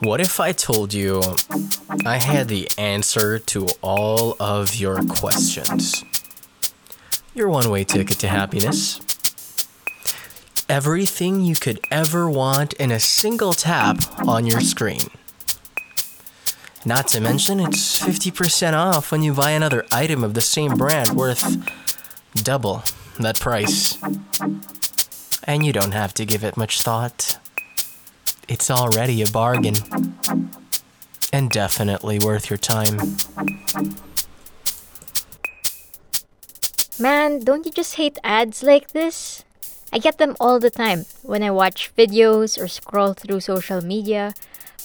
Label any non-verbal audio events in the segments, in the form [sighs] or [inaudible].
What if I told you I had the answer to all of your questions? Your one way ticket to happiness. Everything you could ever want in a single tap on your screen. Not to mention, it's 50% off when you buy another item of the same brand worth double that price. And you don't have to give it much thought. It's already a bargain. And definitely worth your time. Man, don't you just hate ads like this? I get them all the time when I watch videos or scroll through social media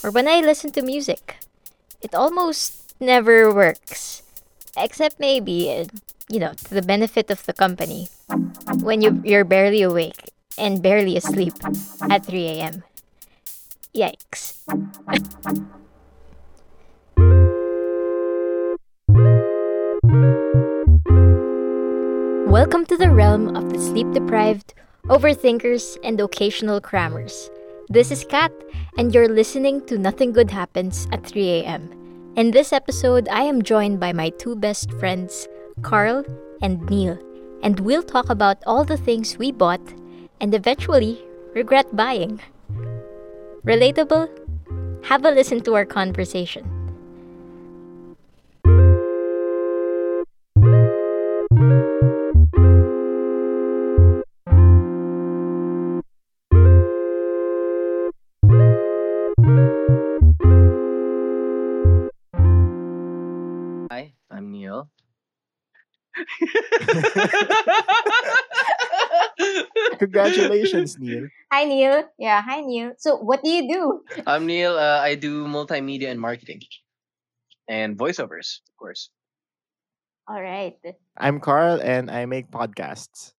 or when I listen to music. It almost never works. Except maybe, you know, to the benefit of the company. When you, you're barely awake and barely asleep at 3 a.m. Yikes. Welcome to the realm of the sleep deprived, overthinkers, and occasional crammers. This is Kat, and you're listening to Nothing Good Happens at 3 a.m. In this episode, I am joined by my two best friends, Carl and Neil, and we'll talk about all the things we bought and eventually regret buying. Relatable? Have a listen to our conversation. [laughs] [laughs] Hi, I'm Neil. Congratulations, Neil. Hi, Neil. Yeah, hi, Neil. So, what do you do? I'm Neil. Uh, I do multimedia and marketing. And voiceovers, of course. All right. I'm Carl and I make podcasts.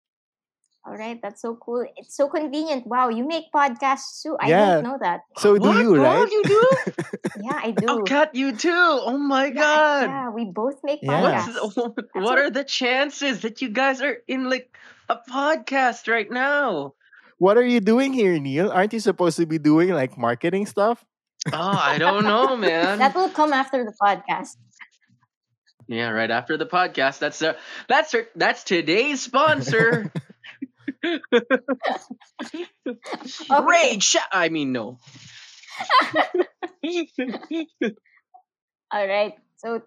All right. That's so cool. It's so convenient. Wow, you make podcasts too. I Yeah. didn't know that. So do What? you, What? right? You do? [laughs] Yeah, I do. Oh, Kat, you too. Oh my Yeah, god. yeah, we both make Yeah. podcasts. What's, [laughs] That's what are the chances that you guys are in like a podcast right now? What are you doing here, Neil? Aren't you supposed to be doing like marketing stuff? Oh, I don't know, [laughs] man. That will come after the podcast. yeah, right after the podcast. That's uh, that's our, that's today's sponsor. [laughs] Rage. Sh- I mean, no. [laughs] All right. So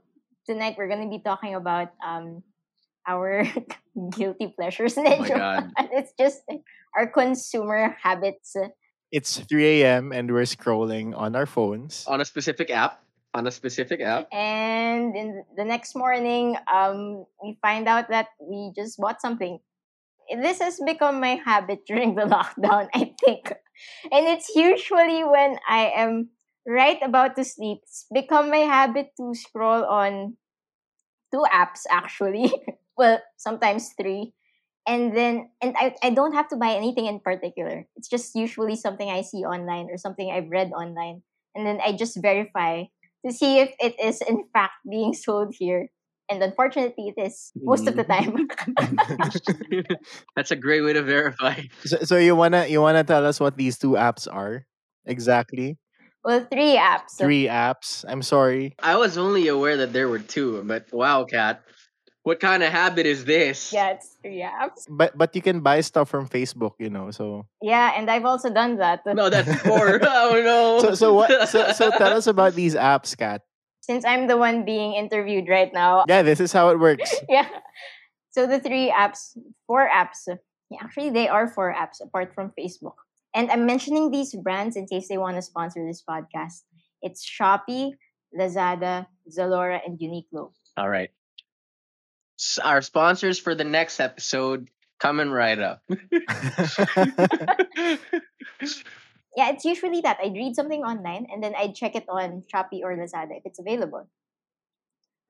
tonight we're gonna be talking about um our [laughs] guilty pleasures. Oh my god. [laughs] it's just our consumer habits. It's 3 a.m. and we're scrolling on our phones. On a specific app. On a specific app. And in the next morning, um, we find out that we just bought something. This has become my habit [laughs] during the lockdown, I think. And it's usually when I am right about to sleep. It's become my habit to scroll on two apps actually. Well, sometimes three. And then and I, I don't have to buy anything in particular. It's just usually something I see online or something I've read online. And then I just verify to see if it is in fact being sold here. And unfortunately, it is most of the mm-hmm. time. [laughs] That's a great way to verify. so, so you wanna you wanna tell us what these two apps are exactly? well, three apps. Three apps. I'm sorry. I was only aware that there were two, but wow, Kat. What kind of habit is this? Yeah, it's three. But but you can buy stuff from Facebook, you know. So Yeah, and I've also done that. No, that's four. [laughs] oh no. so so what? So so [laughs] tell us about these apps, Kat. Since I'm the one being interviewed right now. Yeah, this is how it works. [laughs] Yeah. So the three apps, four apps. Yeah, actually, they are four apps apart from Facebook. And I'm mentioning these brands in case they want to sponsor this podcast. It's Shopee, Lazada, Zalora, and Uniqlo. All right. S- Our sponsors for the next episode coming right up. [laughs] Yeah, it's usually that. I'd read something online and then I'd check it on Shopee or Lazada if it's available.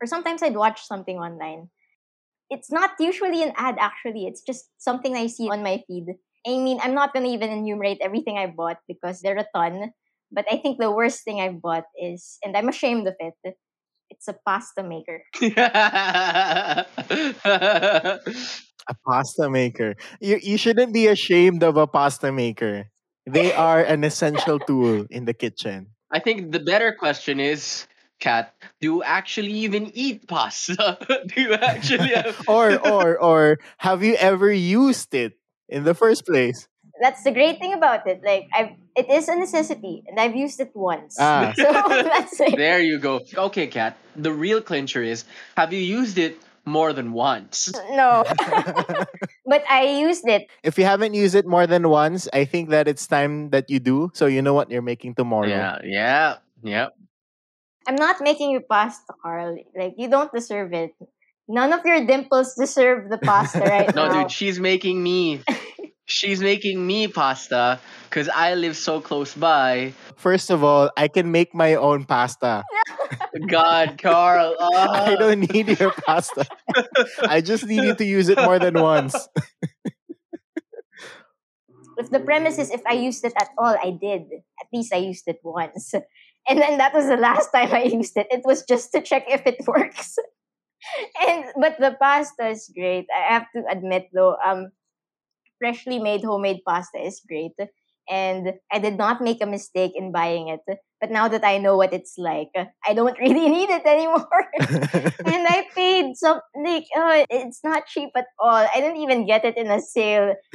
Or sometimes I'd watch something online. It's not usually an ad, actually. It's just something I see on my feed. I mean, I'm not going to even enumerate everything I bought because there are a ton. But I think the worst thing I've bought is, and I'm ashamed of it, it's a pasta maker. [laughs] A pasta maker. You you shouldn't be ashamed of a pasta maker. They are an essential [laughs] tool in the kitchen. I think the better question is, Kat, do you actually even eat pasta? [laughs] do you actually have Or or or have you ever used it in the first place? That's the great thing about it. Like I've it is a necessity and I've used it once. Ah. [laughs] So that's it. There you go. Okay, Kat. The real clincher is have you used it more than once? No. [laughs] but I used it. if you haven't used it more than once, I think that it's time that you do. So you know what you're making tomorrow. Yeah, yeah, yeah. I'm not making you pasta, Carl. Like you don't deserve it. None of your dimples deserve the pasta right [laughs] No, now. dude, she's making me. She's making me pasta because I live so close by. First of all, I can make my own pasta. [laughs] God, Carl. [laughs] I ah. don't need your pasta. [laughs] I just need you to use it more than once. if the premise is if I used it at all, I did. At least I used it once. And then that was the last time I used it. It was just to check if it works. and but the pasta is great. I have to admit though, um freshly made homemade pasta is great. And I did not make a mistake in buying it. But now that I know what it's like, I don't [laughs] really need it anymore. [laughs] and I paid some like oh, it's not cheap at all. I didn't even get it in a sale. [laughs]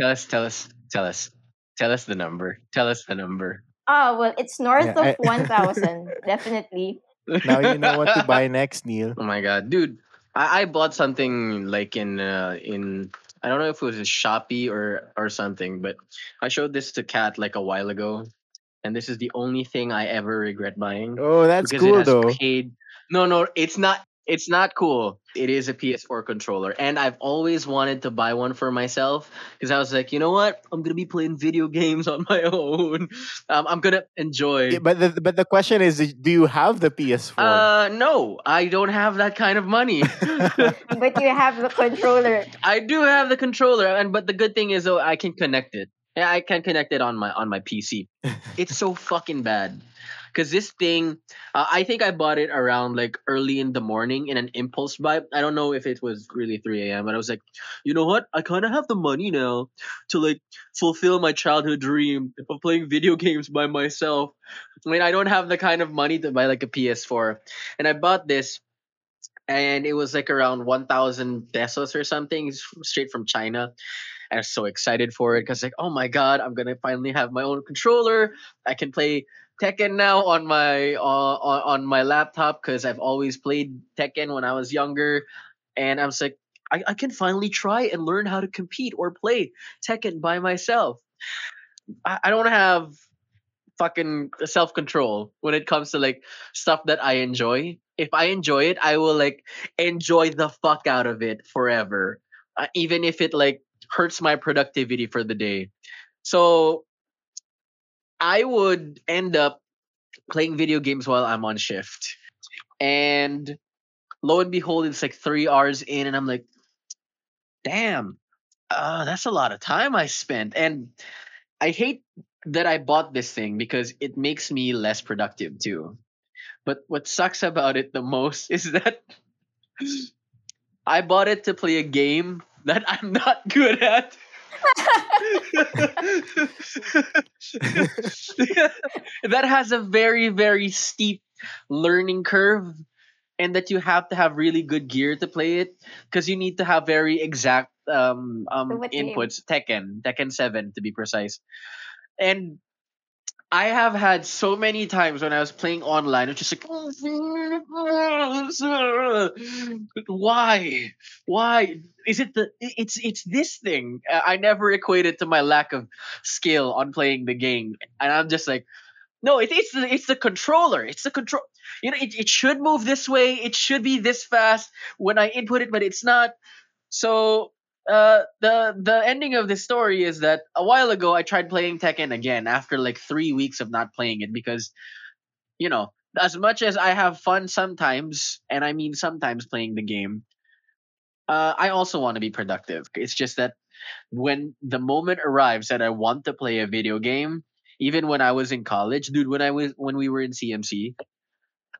Tell us, tell us, tell us, tell us the number. Tell us the number. Oh well, it's north Yeah, of I- one thousand, definitely. now you know what to buy next, Neil. Oh my god, dude! I, I bought something like in uh, in I don't know if it was a Shopee or or something, but I showed this to Kat like a while ago, and this is the only thing I ever regret buying Oh, that's because it cool has though. paid. No, no, it's not. It's not cool. It is a PS4 controller, and I've always wanted to buy one for myself because I was like, you know what? I'm gonna be playing video games on my [laughs] own. Um, I'm gonna enjoy. Yeah, but the but the question is, do you have the PS4? Uh, no, I don't have that kind of money. [laughs] [laughs] But you have the controller. I do have the controller, and but the good thing is though I can connect it. Yeah, I can connect it on my on my PC. it's so fucking bad. Cause this thing, uh, I think I bought it around like early in the morning in an impulse buy. I don't know if it was really 3 a.m. But I was like, you know what? I kind of have the money now to like fulfill my childhood dream of playing video [laughs] games by myself. I mean, I don't have the kind of money to buy like a PS4, and I bought this and it was like around 1000 pesos or something straight from china i was so excited for it because like oh my god i'm gonna finally have my own controller i can play tekken now on my uh, on, my laptop because i've always played tekken when i was younger and i was like I, I can finally try and learn how to compete or play tekken by myself i, I don't have fucking self control when it comes to like stuff that I enjoy. If I enjoy it, I will like enjoy the fuck out of it forever, uh, even if it like hurts my productivity for the day. So I would end up playing video games while I'm on shift, and lo and behold, it's like three hours in, and I'm like, damn, uh, that's a lot of time I spent, and I hate that I bought this thing because it makes me less productive too. But what sucks about it the most [laughs] is that I bought it to play a game that I'm not good at. [laughs] that has a very, very steep learning curve, and that you have to have really good gear to play it because you need to have very exact um, um, So what game? inputs. Tekken, Tekken 7 to be precise. And I have had so many times when I was playing online, it's just like, why, why is it the? It's it's this thing. Uh, I never equated to my lack of skill on playing the game, and I'm just like, no, it, it's the it's the controller. It's the control. You know, it, it should move this way. It should be this fast when I input it, but it's not. So uh the the ending of this story is that a while ago I tried playing Tekken again after like 3 weeks of not playing it because you know as much as I have fun sometimes and I mean sometimes playing the game uh I also want to be productive. It's just that when the moment arrives that I want to play a video game even when I was in college dude when I was when we were in CMC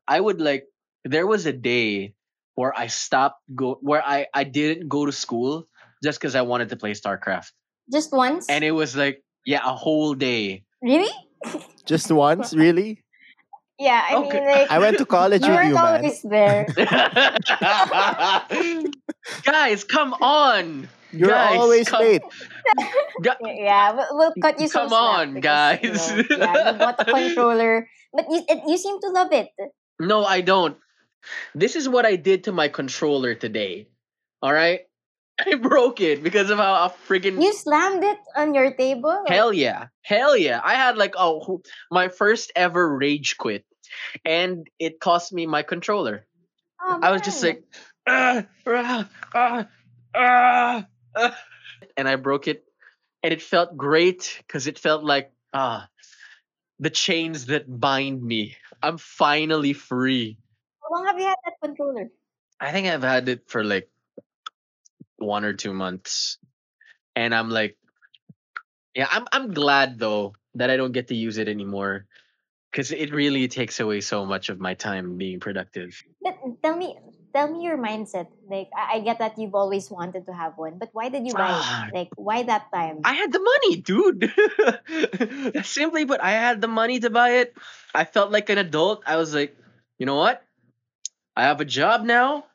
I would like there was a day where I stopped go where I I didn't go to school just because I wanted to play StarCraft. Just once. And it was like Yeah, a whole day. Really? [laughs] Just once, really? Yeah, I Okay. mean, like, I went to college you with weren't you, man. always there. [laughs] Guys, come on. You're Guys, always come- late. [laughs] Yeah, we'll, we'll cut you some Come slack on, because, you guys. know, yeah, you bought a controller, but you you seem to love it. No, I don't. This is what I did to my controller today. All right? [laughs] I broke it because of how a friggin' You slammed it on your table. Hell yeah. Hell yeah. I had like oh my first ever rage quit. And it cost me my controller. Oh, I was just like "Ah, ah, ah, ah, ah." and I broke it. And it felt great because it felt like ah the chains that bind me. I'm finally free. How long have you had that controller? I think I've had it for like one or two months. And I'm like yeah, I'm I'm glad though that I don't get to use it anymore. Cause it really takes away so much of my time being productive. But tell me, tell me your mindset. Like, I, I get that you've always wanted to have one, but why did you buy Ah. it? Like, why that time? I had the money, dude. [laughs] Simply put, I had the money to buy it. I felt like an adult. I was like, you know what? I have a job now.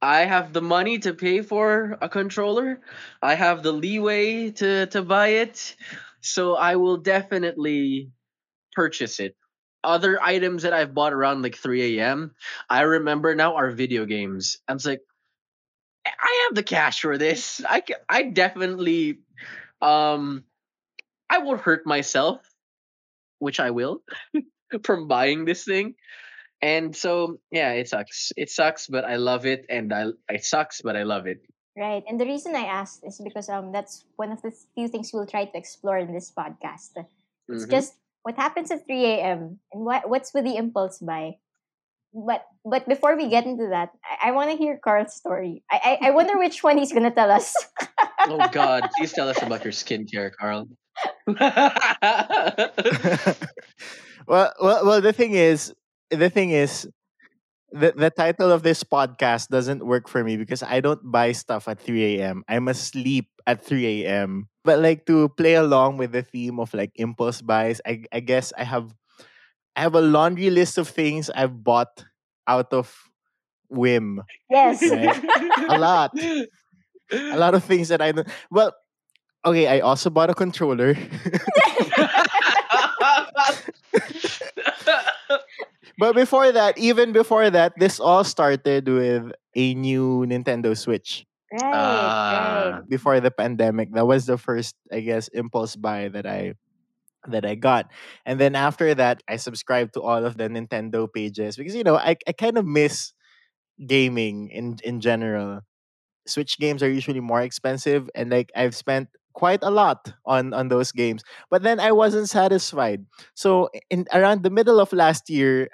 I have the money to pay for a controller. I have the leeway to, to buy it. So I will definitely purchase it. Other items that I've bought around like 3 a.m., I remember now are video games. I'm like, I have the cash for this. I I definitely um I won't hurt myself, which I will [laughs] from buying this thing. And so yeah, it sucks. It sucks, but I love it and I it sucks, but I love it. Right. And the reason I asked is because um that's one of the few things we'll try to explore in this podcast. It's Mhm. just what happens at 3 a.m. and what what's with the impulse buy. But but before we get into that, I, I want to hear Carl's story. I, I I wonder which one he's gonna tell us. oh god, [laughs] please tell us about your skincare, Carl. [laughs] [laughs] well, well, well. The thing is, the thing is, the the title of this podcast doesn't work for me because I don't buy stuff at 3 a.m. I'm asleep at 3 a.m. But like to play along with the theme of like impulse buys, I I guess I have I have a laundry list of things I've bought out of whim. yes. Right. A lot. A lot of things that I don't. Well, okay. I also bought a controller. [laughs] But before that, even before that, this all started with a new Nintendo Switch. Right. right. Ah. Before the pandemic, that was the first, I guess, impulse buy that I that I got. And then after that, I subscribed to all of the Nintendo pages because you know, I, I kind of miss gaming in in general. Switch games are usually more expensive and like I've spent quite a lot on on those games. But then I wasn't satisfied. So in around the middle of last year,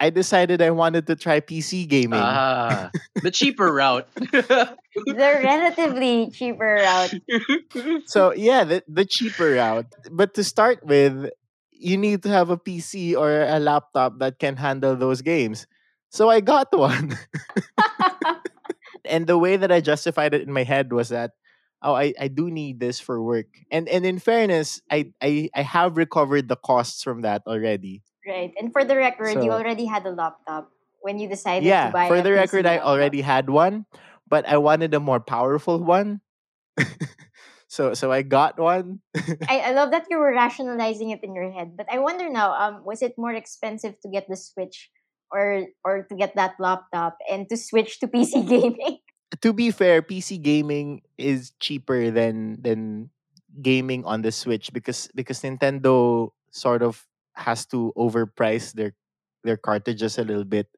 I decided I wanted to try PC gaming. ah, the cheaper route. [laughs] The relatively cheaper route. [laughs] so yeah, the, the cheaper route. But to start with, you need to have a PC or a laptop that can handle those games. So I got [laughs] one. and the way that I justified it in my head was that oh I, I do need this for work. And and in fairness, I, I I have recovered the costs from that already. Right. And for the record, you already had a laptop when you decided yeah, to buy it. for a the PC record I already had one, but I wanted a more powerful one. [laughs] so so I got one. I, I love that you were rationalizing it in your head. But I wonder now, um, was it more expensive to get the Switch or or to get that laptop and to switch to [laughs] PC gaming? to be fair, PC gaming is cheaper than than gaming on the Switch because because Nintendo sort of has to overprice their their cartridges a little bit.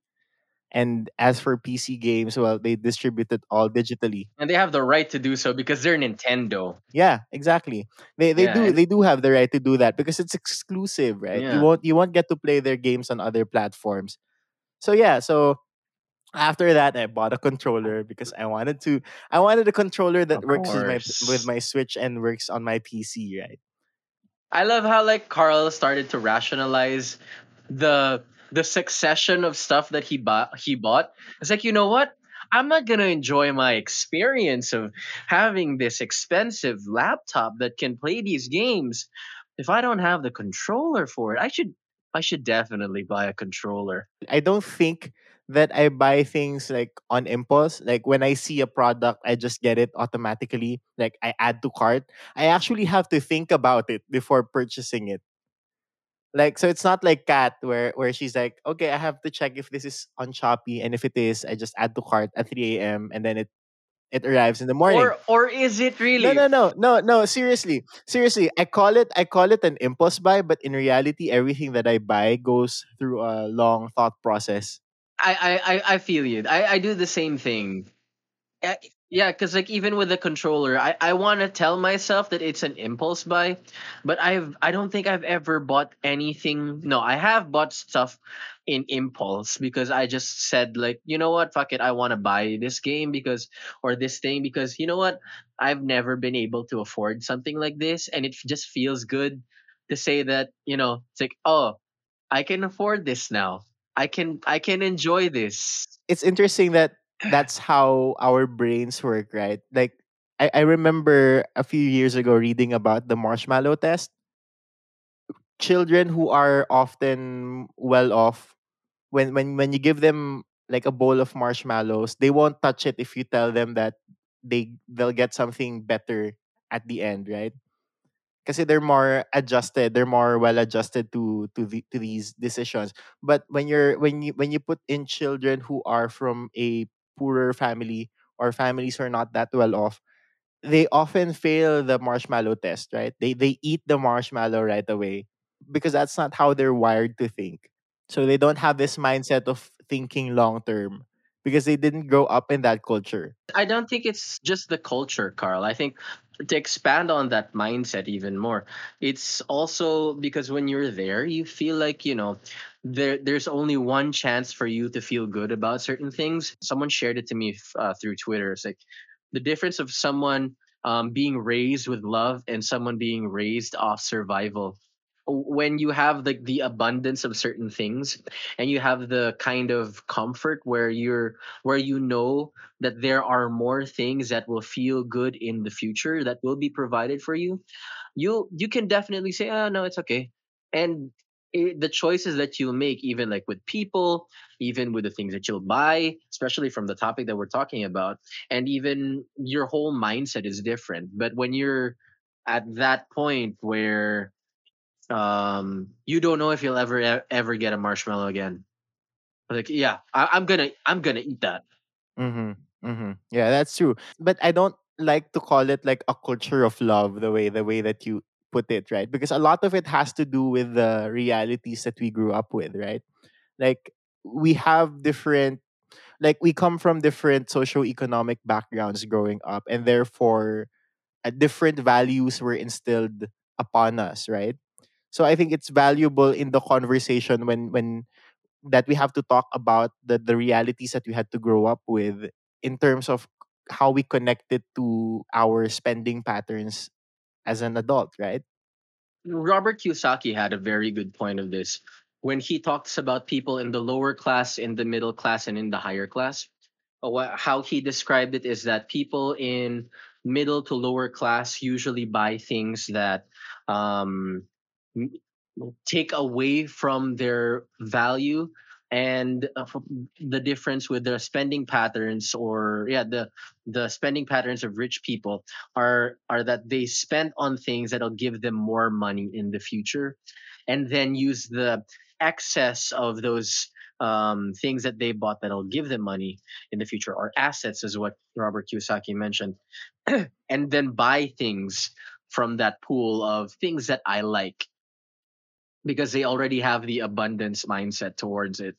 And as for PC games, well, they distribute it all digitally. and they have the right to do so because they're Nintendo. Yeah, exactly. They they Yeah, do they do have the right to do that because it's exclusive, right? Yeah. You won't you won't get to play their games on other platforms. So yeah, so after that I bought a controller because I wanted to I wanted a controller that Of works with my with my Switch and works on my PC, right? I love how like Carl started to rationalize the the succession of stuff that he bought he bought. It's like, you know what? I'm not gonna enjoy my experience of having this expensive laptop that can play these games if I don't have the controller for it. I should I should definitely buy a controller. I don't think that I buy things like on impulse. Like when I see a product, I just get it automatically. Like I add to cart. I actually have to think about it before purchasing it. Like so it's not like Kat where where she's like, okay, I have to check if this is on Shopee and if it is, I just add to cart at 3 a.m. and then it it arrives in the morning. Or or is it really? No, no, no, no, no. Seriously, seriously. I call it, I call it an impulse buy, but in reality, everything that I buy goes through a long thought process. I I I feel you. I I do the same thing. Yeah, yeah, because like even with the controller, I, I want to tell myself that it's an impulse buy, but I've I don't think I've ever bought anything. No, I have bought stuff in impulse because I just said like, you know what, fuck it, I want to buy this game because or this thing because you know what, I've never been able to afford something like this, and it just feels good to say that you know it's like oh I can afford this now. I can I can enjoy this. It's interesting that [sighs] that's how our brains work, right? Like, I, I remember a few years ago reading about the marshmallow test. Children who are often well off, when, when, when you give them like a bowl of marshmallows, they won't touch it if you tell them that they they'll get something better at the end, right? Kasi they're more adjusted, they're more well adjusted to to the, to these decisions. But when you're when you when you put in children who are from a poorer family or families who are not that well off, they often fail the marshmallow test, right? They they eat the marshmallow right away because that's not how they're wired to think. So they don't have this mindset of thinking long term because they didn't grow up in that culture. I don't think it's just the culture, Carl. I think to expand on that mindset even more, it's also because when you're there, you feel like, you know, there there's only one chance for you to feel good about certain things. Someone shared it to me uh, through Twitter. It's like the difference of someone um, being raised with love and someone being raised off survival when you have the, the abundance of certain things and you have the kind of comfort where you're where you know that there are more things that will feel good in the future that will be provided for you you you can definitely say oh no it's okay. And it, the choices that you'll make even like with people even with the things that you'll buy especially from the topic that we're talking about and even your whole mindset is different. But when you're at that point where um you don't know if you'll ever ever get a marshmallow again like yeah I, i'm gonna i'm gonna eat that Mm-hmm. Mm-hmm. Yeah, that's true. But I don't like to call it like a culture of love the way the way that you put it, right? Because a lot of it has to do with the realities that we grew up with, right? Like we have different like we come from different socioeconomic backgrounds growing up and therefore uh, different values were instilled upon us, right? So I think it's valuable in the conversation when when that we have to talk about the, the realities that we had to grow up with in terms of how we connected to our spending patterns as an adult, right? robert kiyosaki had a very good point of this when he talks about people in the lower class in the middle class and in the higher class uh, how he described it is that people in middle to lower class usually buy things that um, take away from their value and uh, the difference with the spending patterns or yeah the the spending patterns of rich people are are that they spend on things that'll give them more money in the future and then use the excess of those um, things that they bought that'll give them money in the future or assets is what robert kiyosaki mentioned [clears throat] and then buy things from that pool of things that i like because they already have the abundance mindset towards it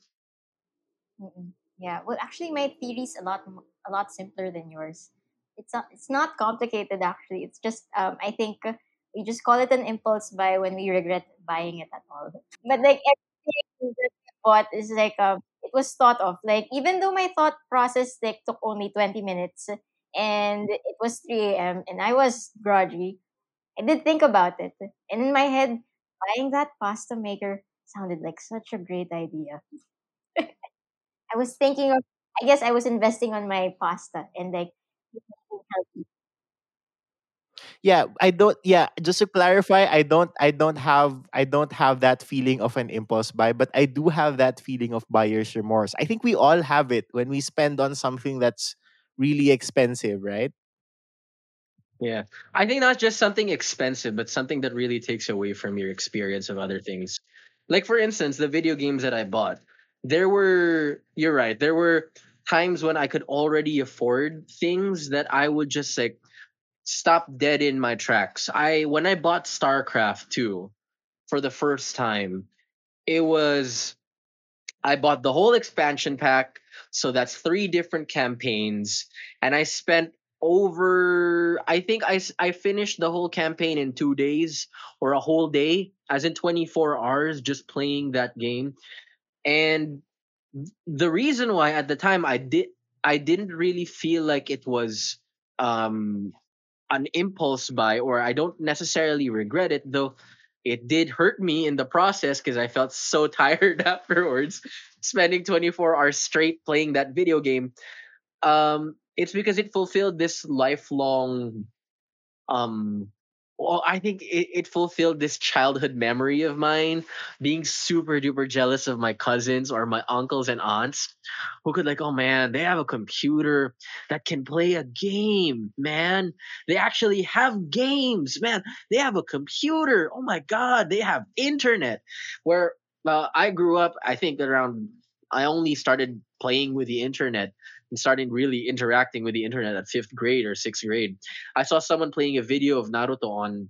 Mm-mm. Yeah. Well, actually, my theory is a lot a lot simpler than yours. It's not it's not complicated actually. It's just um I think we just call it an impulse buy when we regret buying it at all. But like everything that we bought is like um it was thought of. Like even though my thought process like took only twenty minutes and it was three a.m. and I was groggy, I did think about it. And in my head, buying that pasta maker sounded like such a great idea. I was thinking of I guess I was investing on my pasta and like Yeah, I don't yeah, just to clarify, I don't I don't have I don't have that feeling of an impulse buy, but I do have that feeling of buyer's remorse. I think we all have it when we spend on something that's really expensive, right? Yeah. I think not just something expensive, but something that really takes away from your experience of other things. Like for instance, the video games that I bought. There were you're right, there were times when I could already afford things that I would just like stop dead in my tracks. I when I bought StarCraft 2 for the first time, it was I bought the whole expansion pack, so that's three different campaigns, and I spent over I think i i finished the whole campaign in 2 days or a whole day, as in 24 hours just playing that game. And the reason why at the time I did I didn't really feel like it was um an impulse buy or I don't necessarily regret it though it did hurt me in the process because I felt so [laughs] tired afterwards spending 24 hours straight playing that video game um it's because it fulfilled this lifelong um well, I think it, it fulfilled this childhood memory of mine, being super duper jealous of my cousins or my uncles and aunts who could like, oh man, they have a computer that can play a game, man. They actually have games, man. They have a computer. Oh my god, they have internet. Where uh, I grew up, I think around I only started playing with the internet and starting really interacting with the internet at fifth grade or sixth grade. I saw someone playing a video of Naruto on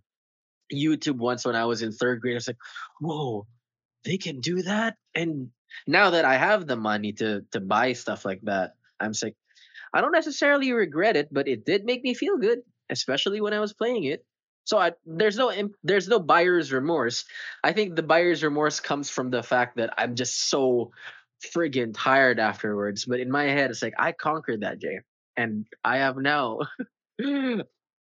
YouTube once when I was in third grade. I was like, whoa, they can do that? And now that I have the money to to buy stuff like that, I'm like, I don't necessarily regret it, but it did make me feel good, especially when I was playing it. So I, there's no there's no buyer's remorse. I think the buyer's remorse comes from the fact that I'm just so friggin' tired afterwards. But in my head, it's like I conquered that, Jay, and I have now. [laughs]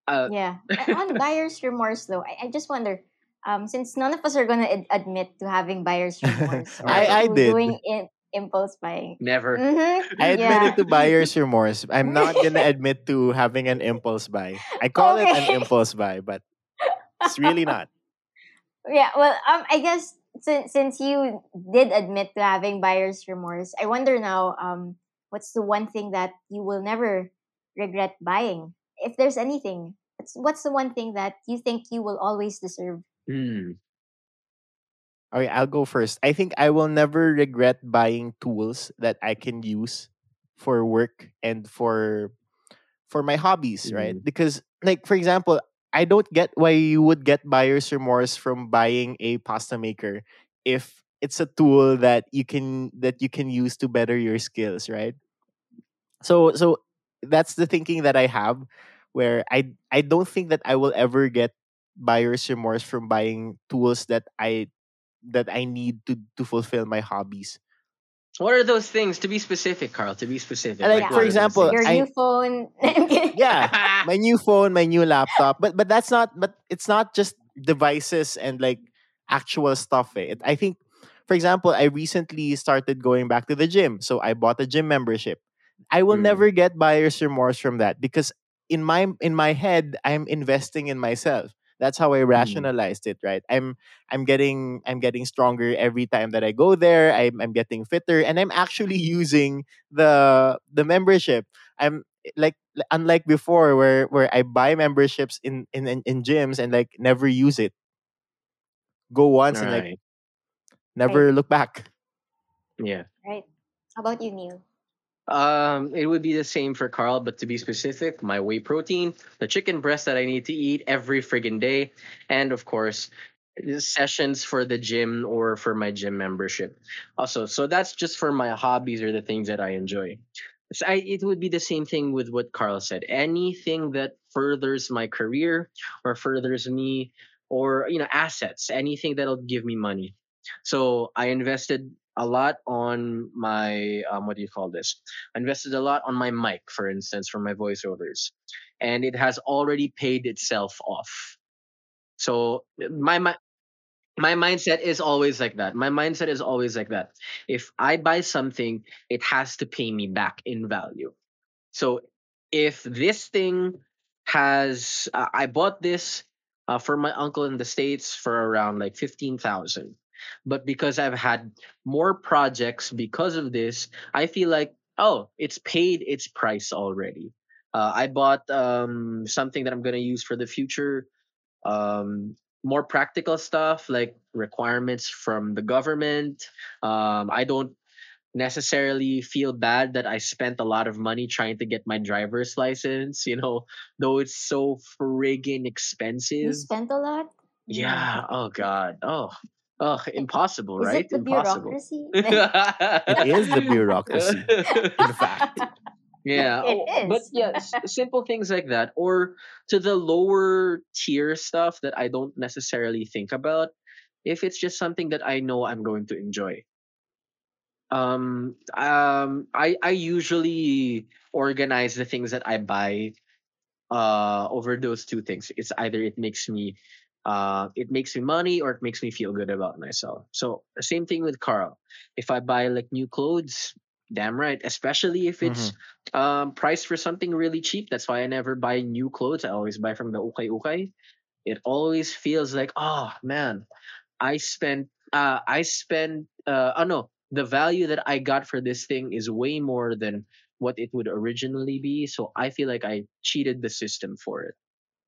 uh, yeah. [laughs] On buyer's remorse though, I, I just wonder. Um, since none of us are gonna ad- admit to having buyer's [laughs] remorse I I to did. doing in, impulse buying. never. Mm-hmm. I Yeah. admitted to buyer's remorse. I'm not gonna admit to having an impulse buy. I call it an impulse buy, but it's really not. Yeah, well, um, I guess since since you did admit to having buyer's remorse, I wonder now, um, what's the one thing that you will never regret buying, if there's anything? What's what's the one thing that you think you will always deserve? Hmm. Okay, I'll go first. I think I will never regret buying tools that I can use for work and for for my hobbies, right? Mhm. Because like for example, I don't get why you would get buyer's remorse from buying a pasta maker if it's a tool that you can that you can use to better your skills, right? So so that's the thinking that I have where I I don't think that I will ever get buyer's remorse from buying tools that I that I need to to fulfill my hobbies. What are those things? To be specific, Carl. To be specific. Like, for what are example. Your I- new phone. [laughs] Yeah, [laughs] my new phone, my new laptop. But but that's not but it's not just devices and like actual stuff. Eh. It, I think for example, I recently started going back to the gym. So I bought a gym membership. I will Mm. never get buyer's remorse from that because in my in my head I'm investing in myself. That's how I mm-hmm. rationalized it, right? I'm I'm getting I'm getting stronger every time that I go there. I'm I'm getting fitter and I'm actually using the the membership. I'm like unlike before where where I buy memberships in in in, in gyms and like never use it. Go once and like Right. never look back. Yeah. right. How about you, Neil? Um, it would be the same for Carl, but to be specific, my whey protein, the chicken breast that I need to eat every friggin' day, and of course, sessions for the gym or for my gym membership. Also, so that's just for my hobbies or the things that I enjoy. So I, it would be the same thing with what Carl said. Anything that furthers my career or furthers me, or you know, assets, anything that'll give me money. So I invested a lot on my um, what do you call this? I invested a lot on my mic, for instance, for my voiceovers, and it has already paid itself off. So my, my my mindset is always like that. My mindset is always like that. If I buy something, it has to pay me back in value. So if this thing has, uh, I bought this uh, for my uncle in the states for around like fifteen thousand, but because I've had more projects because of this, I feel like oh, it's paid its price already. Uh, I bought um, something that I'm gonna use for the future um, more practical stuff like requirements from the government. Um, I don't necessarily feel bad that I spent a lot of money trying to get my driver's license, you know, though it's so friggin' You expensive. spent a lot? Yeah. Oh, God. Oh, oh, impossible, Is right? it the Impossible. bureaucracy? [laughs] It is the bureaucracy, in fact. [laughs] Yeah. It oh, But yeah, s- simple things like that. Or to the lower tier stuff that I don't necessarily think about. If it's just something that I know I'm going to enjoy. Um, um, I I usually organize the things that I buy uh over those two things. It's either it makes me uh it makes me money or it makes me feel good about myself. So same thing with Carl. If I buy like new clothes, damn right, especially if it's Mhm. um priced for something really cheap. That's why I never buy new clothes. I always buy from the ukay ukay. It always feels like, oh man, I spent uh I spent uh oh no, the value that I got for this thing is way more than what it would originally be. So I feel like I cheated the system for it.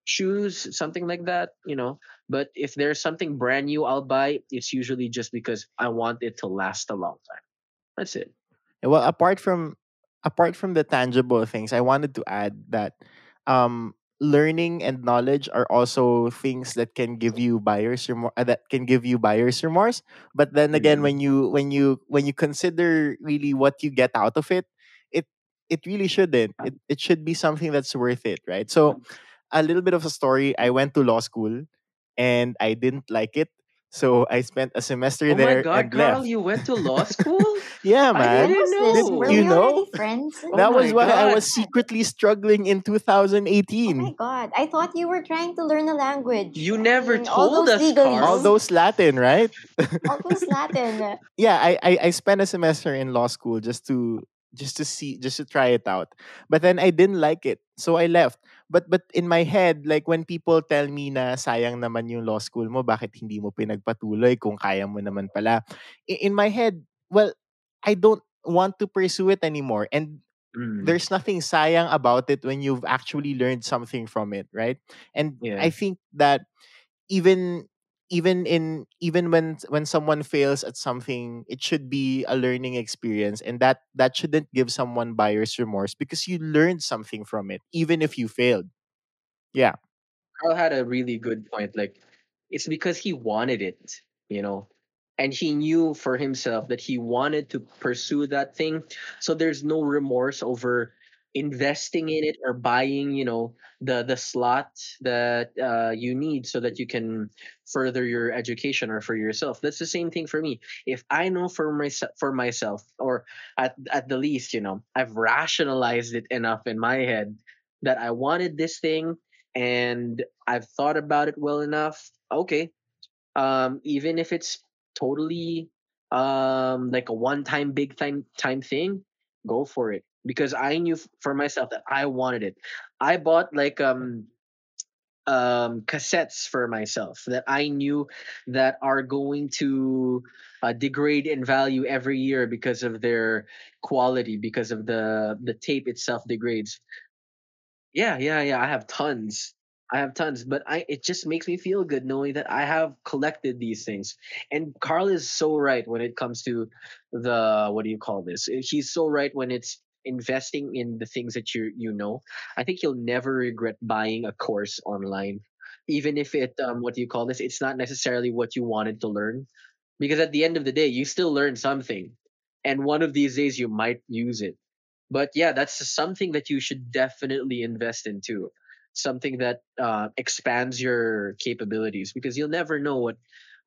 Shoes, something like that, you know. But if there's something brand new I'll buy, it's usually just because I want it to last a long time. That's it. Well, apart from apart from the tangible things, I wanted to add that um, learning and knowledge are also things that can give you buyer's remorse. Uh, that can give you buyer's remorse. But then again, Mm. when you when you when you consider really what you get out of it, it it really shouldn't. It it should be something that's worth it, right? So a little bit of a story. I went to law school and I didn't like it. So I spent a semester there. Oh my there god, and Carl, left. you went to law [laughs] school? yeah, I man. didn't was this? know. Were You we know? friends? Oh That my was why I was secretly struggling in 2018. Oh my god. I thought you were trying to learn a language. You I never mean, all told those us, All Carl. legalese. those Latin, right? [laughs] All those Latin. yeah, I, I I spent a semester in law school just to just to see just to try it out. But then I didn't like it. So I left. But but in my head, like when people tell me na sayang naman yung law school mo, bakit hindi mo pinagpatuloy kung kaya mo naman pala. i- In my head, well, I don't want to pursue it anymore. And Mm, there's nothing sayang about it when you've actually learned something from it, right? And yeah. I think that even even in even when when someone fails at something it should be a learning experience and that that shouldn't give someone buyer's remorse because you learned something from it even if you failed yeah Carl had a really good point. Like, it's because he wanted it, you know, and he knew for himself that he wanted to pursue that thing. So there's no remorse over investing in it or buying, you know, the the slot that uh, you need so that you can further your education or for yourself. That's the same thing for me. If I know for myself, for myself, or at at the least, you know, I've rationalized it enough in my head that I wanted this thing and I've thought about it well enough. Okay, um, even if it's totally um like a one-time big time time thing, go for it because I knew for myself that I wanted it. I bought like um um cassettes for myself that I knew that are going to uh, degrade in value every year because of their quality because of the the tape itself degrades yeah, yeah, yeah. I have tons. I have tons, but I it just makes me feel good knowing that I have collected these things. And Carl is so right when it comes to the what do you call this? He's so right when it's investing in the things that you you know. I think you'll never regret buying a course online, even if it um what do you call this? It's not necessarily what you wanted to learn, because at the end of the day, you still learn something, and one of these days you might use it but yeah that's something that you should definitely invest into something that uh, expands your capabilities because you'll never know what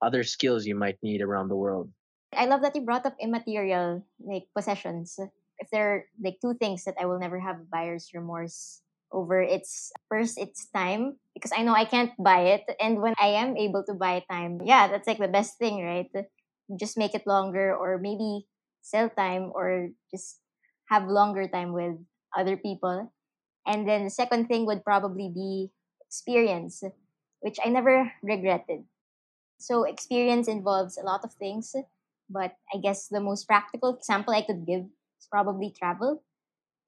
other skills you might need around the world I love that you brought up immaterial like possessions. If there are like two things that I will never have buyer's remorse over its first its time because I know I can't buy it and when I am able to buy time yeah that's like the best thing right? Just make it longer or maybe sell time or just have longer time with other people. And then the second thing would probably be experience which I never regretted. So experience involves a lot of things but I guess the most practical example I could give probably travel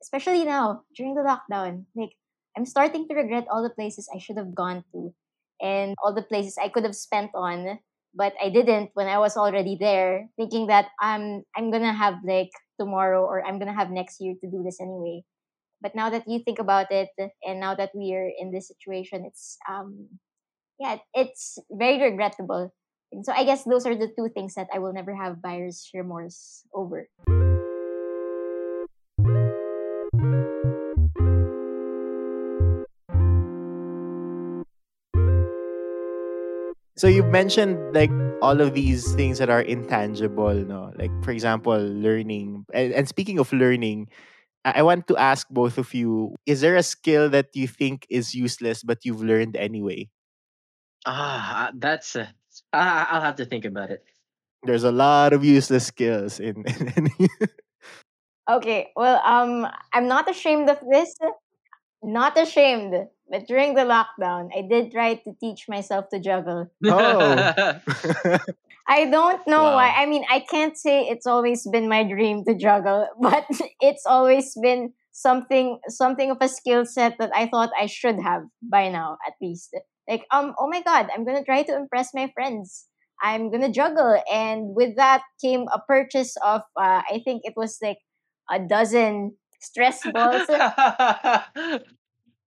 especially now during the lockdown. Like I'm starting to regret all the places I should have gone to and all the places I could have spent on, but I didn't when I was already there, thinking that I'm I'm gonna have like tomorrow or I'm gonna have next year to do this anyway. But now that you think about it, and now that we are in this situation, it's um yeah, it's very regrettable. And so I guess those are the two things that I will never have buyer's remorse over. So you've mentioned like all of these things that are intangible, no? Like for example, learning. And, and speaking of learning, I I want to ask both of you: Is there a skill that you think is useless but you've learned anyway? Ah, that's. Uh, I, I'll have to think about it. There's a lot of useless skills in. [laughs] in Okay, well, um, I'm not ashamed of this. Not ashamed. But during the lockdown, I did try to teach myself to juggle. oh. [laughs] I don't know why. I mean, I can't say it's always been my dream to juggle, [laughs] but it's always been something something of a skill set that I thought I should have by now at least. Like, um, oh my god, I'm gonna try to impress my friends. I'm gonna juggle, and with that came a purchase of uh, I think it was like a dozen stress balls. [laughs]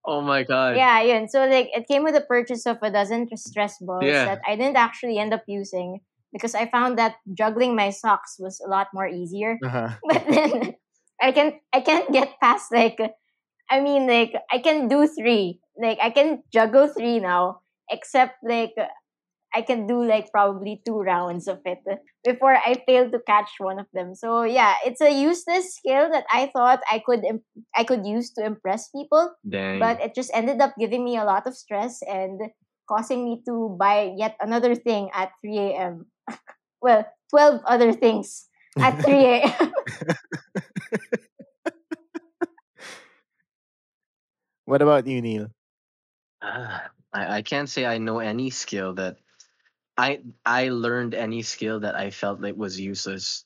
oh my god. Yeah, yun. So like it came with a purchase of a dozen stress balls Yeah. that I didn't actually end up using because I found that juggling my socks was a lot more easier. Uh-huh. [laughs] But then I can I can't get past like I mean like I can do three. Like I can juggle three now, except like I can do like probably two rounds of it before I fail to catch one of them. So yeah, it's a useless skill that I thought I could imp- I could use to impress people Dang. but it just ended up giving me a lot of stress and causing me to buy yet another thing at 3 a.m. [laughs] well, 12 other things at 3 [laughs] a.m. [laughs] what about you, Neil? Ah, I, I can't say I know any skill that I I learned any skill that I felt like was useless.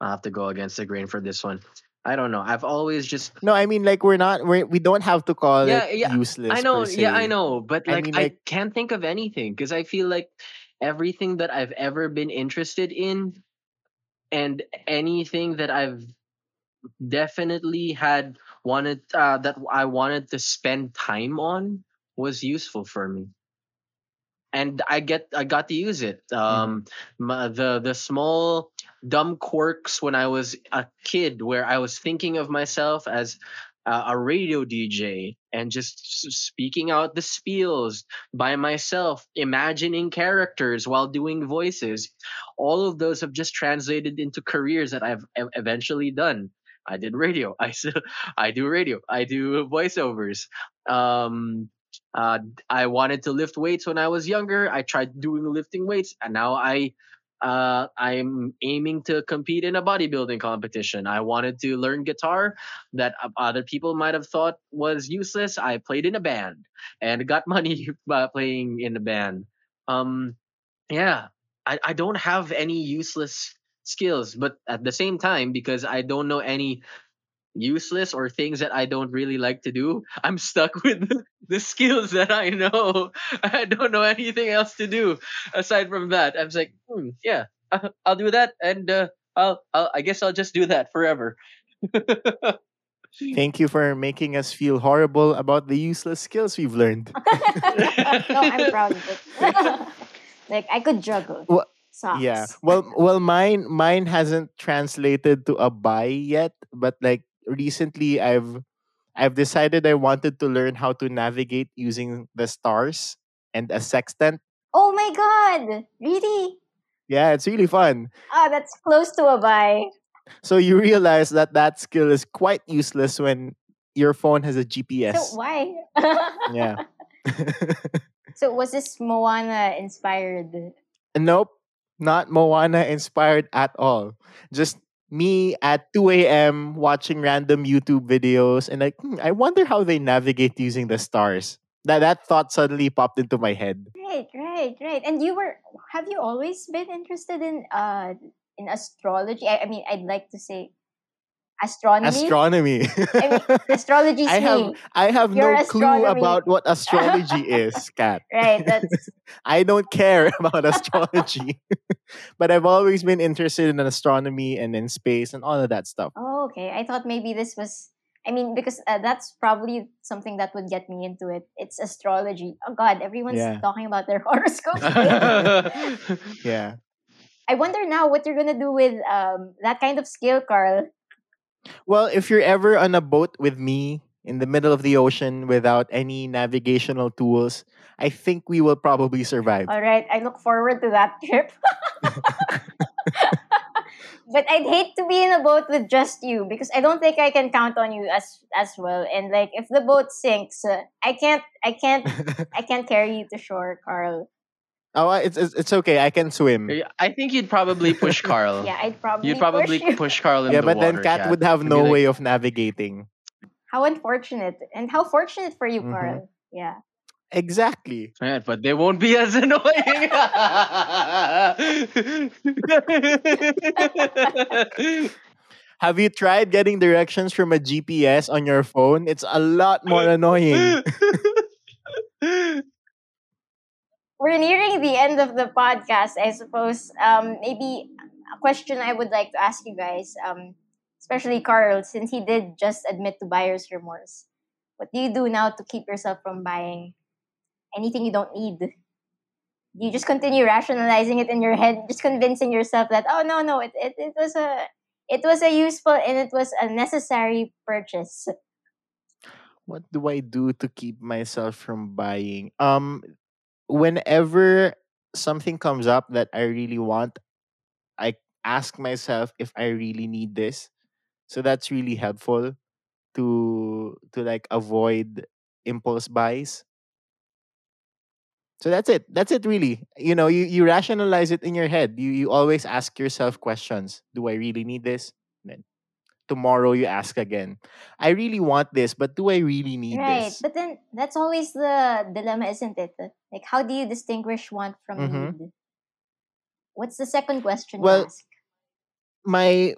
I'll have to go against the grain for this one. I don't know. I've always just No, I mean like we're not we're, we don't have to call Yeah, it yeah, useless. I know, yeah, I know, but like I, mean, like- can't think of anything because I feel like everything that I've ever been interested in and anything that I've definitely had wanted uh, that I wanted to spend time on was useful for me. And I get I got to use it. Um my, the the small dumb quirks when I was a kid where I was thinking of myself as uh, a radio DJ and just speaking out the spiels by myself, imagining characters while doing voices. All of those have just translated into careers that I've eventually done. I did radio. [laughs] I still, I do radio. I do voiceovers. Um, uh, I wanted to lift weights when I was younger. I tried doing lifting weights, and now I uh, I'm aiming to compete in a bodybuilding competition. I wanted to learn guitar that other people might have thought was useless. I played in a band and got [laughs] money by playing in a band. Um, yeah, I, I don't have any useless skills, but at the same time, because I don't know any useless or things that I don't really like to do, I'm stuck [laughs] with the skills that I know. [laughs] I don't know anything else to do aside from that. I'm just like, hmm, yeah, I- I'll do that, and uh, I'll, I'll, I guess I'll just do that forever. [laughs] Thank you for making us feel horrible about the useless skills we've learned. no, I'm proud of it. like I could juggle Wha- socks. Yeah. Well, well, mine mine hasn't translated to a buy yet, but like recently, I've I've decided I wanted to learn how to navigate using the stars and a sextant. Oh my god! Really? Yeah, it's really fun. Oh, that's close to a buy. So you realize that that skill is quite useless when your phone has a GPS. So why? Yeah. [laughs] so was this Moana inspired? nope, not Moana inspired at all. Just me at 2 a.m. watching random YouTube videos and like, hmm, I wonder how they navigate using the stars. That that thought suddenly popped into my head. Right, right, right. And you were have you always been interested in uh in astrology? I, I mean, I'd like to say astronomy. Astronomy. mean, Astrology's [laughs] I have. I have Your no clue about what astrology [laughs] is, Kat. Right, that's [laughs] I don't care about astrology. but I've always been interested in astronomy and in space and all of that stuff. oh okay. I thought maybe this was I mean, because uh, that's probably something that would get me into it. It's astrology. Oh God, everyone's Yeah. talking about their horoscopes. Yeah. I wonder now what you're gonna do with um that kind of skill, Carl. Well, if you're ever on a boat with me in the middle of the ocean without any navigational tools, I think we will probably survive. All right, I look forward to that trip. [laughs] but I'd hate to be in a boat with just you because I don't think I can count on you as as well. And like, if the boat sinks, uh, I can't, I can't, [laughs] I can't carry you to shore, Carl. Oh, it's, it's it's okay. I can swim. I think you'd probably push [laughs] Carl. Yeah, I'd probably. You'd probably push push Carl in Yeah, the but then Kat Kat. would have no like, way of navigating. How unfortunate, and how fortunate for you, Mhm. Carl. Yeah. Exactly. Right, but they won't be as [laughs] annoying. [laughs] Have you tried getting directions from a GPS on your phone? It's a lot more annoying. We're nearing the end of the podcast, I suppose. Um, maybe a question I would like to ask you guys, um, especially Carl, since he did just admit to buyer's remorse. What do you do now to keep yourself from buying anything you don't need? Do you just continue rationalizing it in your head, just convincing yourself that oh no no it, it, it was a it was a useful and it was a necessary purchase. what do I do to keep myself from buying? Um, whenever something comes up that I really want, I ask myself if I really need this. So that's really helpful to to like avoid impulse buys. So that's it. That's it really. You know, you, you rationalize it in your head. You you always ask yourself questions. Do I really need this? Tomorrow you ask again. I really want this, but do I really need this? right, this? but then that's always the dilemma, isn't it? Like, how do you distinguish want from Mhm. need? What's the second question Well, you ask? my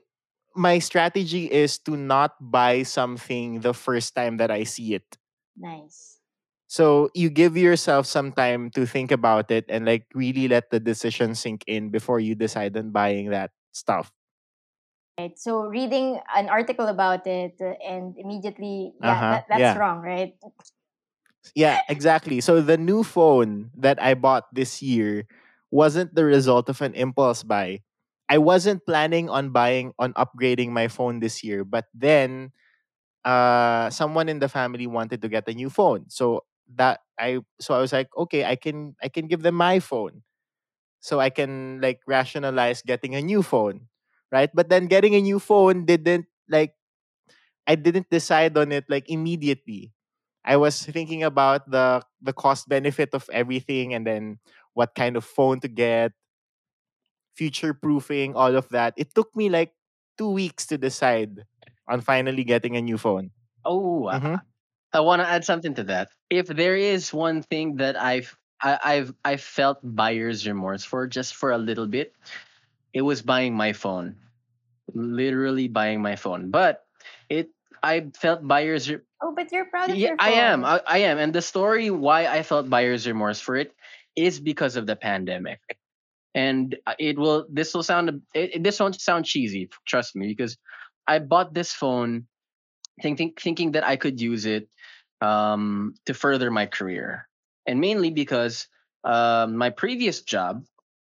my strategy is to not buy something the first time that I see it. Nice. So you give yourself some time to think about it and like really let the decision sink in before you decide on buying that stuff. Right. So reading an article about it uh, and immediately, yeah, Uh-huh, that, that's yeah. wrong, right? Yeah, exactly. So the new phone that I bought this year wasn't the result of an impulse buy. I wasn't planning on buying on upgrading my phone this year, but then uh someone in the family wanted to get a new phone. So that I so I was like, okay, I can I can give them my phone. So I can like rationalize getting a new phone, right? But then getting a new phone didn't like I didn't decide on it like immediately. I was thinking about the the cost benefit of everything and then what kind of phone to get, future proofing, all of that. It took me like 2 weeks to decide on finally getting a new phone. oh, I- Mhm. I want to add something to that. If there is one thing that I've I, I've I felt buyer's remorse for just for a little bit, it was buying my phone, literally buying my phone. But it I felt buyer's re- Oh, but you're proud of yeah your I am. I, I am, and the story why I felt buyer's remorse for it is because of the pandemic. And uh, it will this will sound it, it- this won't sound cheesy, trust me, because I bought this phone thinking thinking that I could use it um, to further my career, and mainly because um, my previous job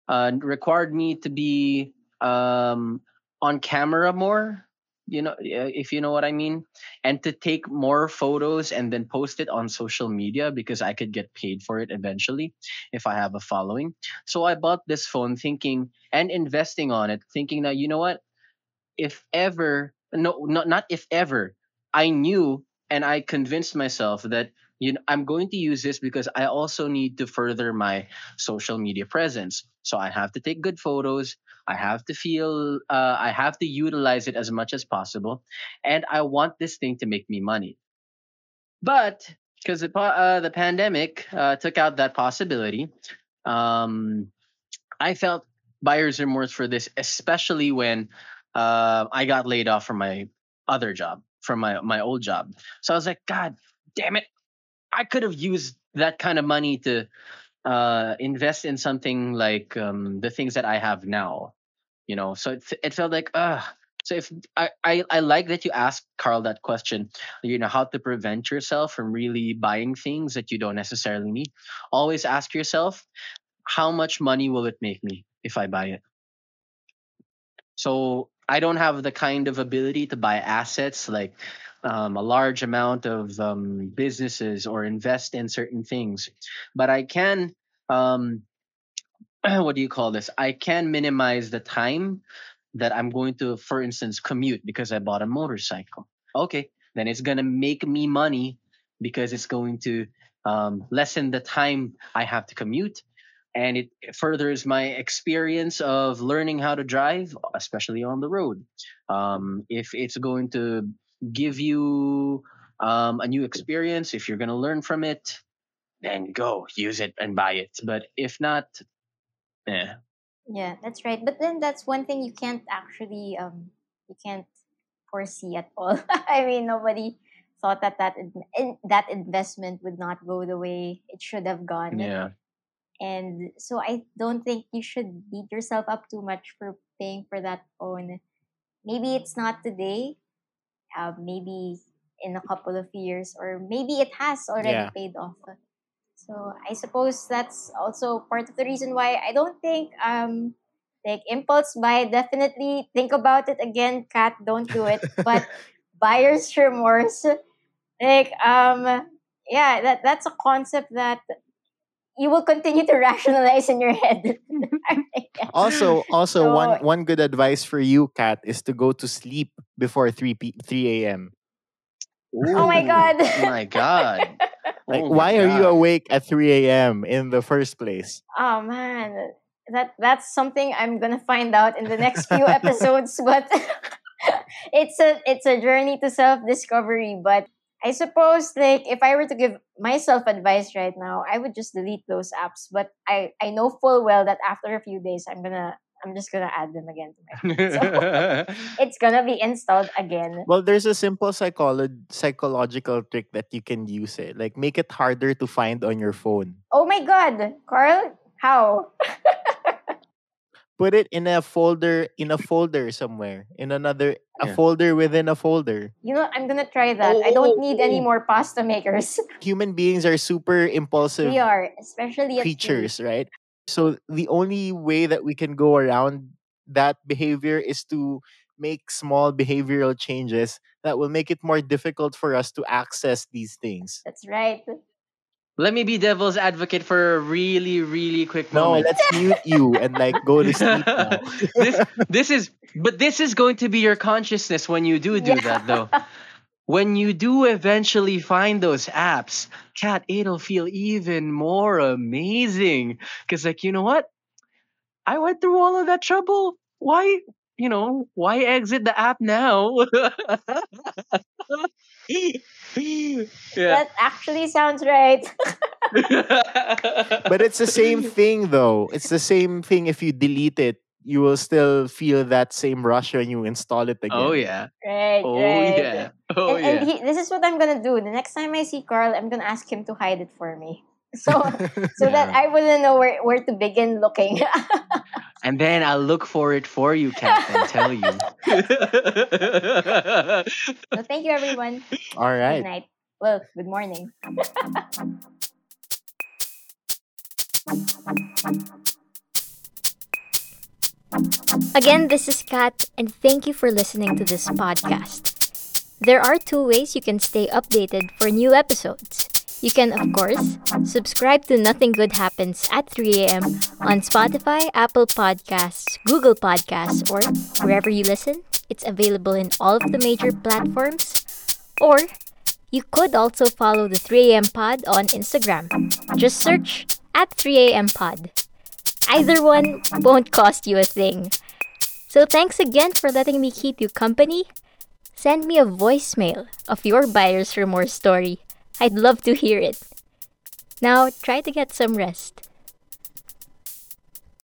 uh, required me to be um, on camera more. You know, if you know what I mean, and to take more photos and then post it on social media because I could get paid for it eventually if I have a following. So I bought this phone thinking and investing on it, thinking that you know what, if ever no, not not if ever, I knew and I convinced myself that you know I'm going to use this because I also need to further my social media presence. So I have to take good photos. I have to feel. Uh, I have to utilize it as much as possible, and I want this thing to make me money. But because the uh, the pandemic uh, took out that possibility, um, I felt buyer's remorse for this, especially when uh, I got laid off from my other job, from my my old job. So I was like, God damn it! I could have used that kind of money to uh, invest in something like um, the things that I have now. You know, so it, it felt like, uh so if I, I I like that you asked Carl that question, you know, how to prevent yourself from really buying things that you don't necessarily need. Always ask yourself, how much money will it make me if I buy it? So I don't have the kind of ability to buy assets like um, a large amount of um, businesses or invest in certain things, but I can. Um, [clears throat] what do you call this? I can minimize the time that I'm going to, for instance, commute because I bought a motorcycle. Okay, then it's gonna make me money because it's going to um, lessen the time I have to commute and it furthers my experience of learning how to drive, especially on the road. Um, if it's going to give you um, a new experience, if you're going to learn from it, then go use it and buy it. But if not, eh. Yeah, that's right. But then that's one thing you can't actually um you can't foresee at all. [laughs] I mean, nobody thought that that in- that investment would not go the way it should have gone. Yeah. And so I don't think you should beat yourself up too much for paying for that phone. Maybe it's not today, uh, maybe in a couple of years, or maybe it has already Yeah. paid off. So I suppose that's also part of the reason why I don't think um like impulse buy definitely think about it again, Kat, don't do it. But [laughs] buyer's remorse, like um yeah, that that's a concept that you will continue to [laughs] rationalize in your head. [laughs] Also, also So- one one good advice for you, Kat, is to go to sleep before three p three a.m. Oh my Ooh, God. Oh my God. [laughs] Like, Oh my why are you awake at three a.m. in the first place? oh man, that that's something I'm gonna find out in the next few episodes. But it's a it's a journey to self discovery. But I suppose like if I were to give myself advice right now, I would just delete those apps. But I I know full well that after a few days, I'm gonna I'm just gonna add them again to my [laughs] [laughs] it's gonna be installed again. Well, there's a simple psycholo- psychological trick that you can use it. Like make it harder to find on your phone. Oh my god, Carl, how? [laughs] Put it in a folder in a folder somewhere. In another a Yeah. folder within a folder. You know, I'm gonna try that. I oh, don't oh, need oh, any more pasta makers. [laughs] Human beings are super impulsive we are, especially at creatures, right? So the only way that we can go around that behavior is to make small behavioral changes that will make it more difficult for us to access these things. That's right. Let me be devil's advocate for a really, really quick moment. No, let's mute you and like go to sleep [laughs] now. this this is but this is going to be your consciousness when you do do Yeah. that though. [laughs] When you do eventually find those apps, Kat, it'll feel even more amazing. Cause like, you know what? I went through all of that trouble. Why, you know, why exit the app now? [laughs] yeah. That actually sounds right. [laughs] But it's the same thing though. It's the same thing if you delete it, you will still feel that same rush when you install it oh, again. Oh yeah. right, Oh right. yeah. Oh and, yeah. and he, this is what I'm gonna do. The next time I see Carl, I'm gonna ask him to hide it for me. [laughs] So [laughs] so that I wouldn't know where, where to begin looking. And then I'll look for it for you, Kat, and tell you. so thank you everyone. All right. Good night. Well, good morning. Again, this is Kat, and thank you for listening to this podcast. There are two ways you can stay updated for new episodes. You can, of course, subscribe to Nothing Good Happens at 3 a.m. on Spotify, Apple Podcasts, Google Podcasts, or wherever you listen. It's available in all of the major platforms. Or You could also follow the 3am pod on Instagram. Just search at 3am pod. Either one won't cost you a thing. So thanks again for letting me keep you company. Send me a voicemail of your buyer's remorse story. I'd love to hear it. Now try to get some rest.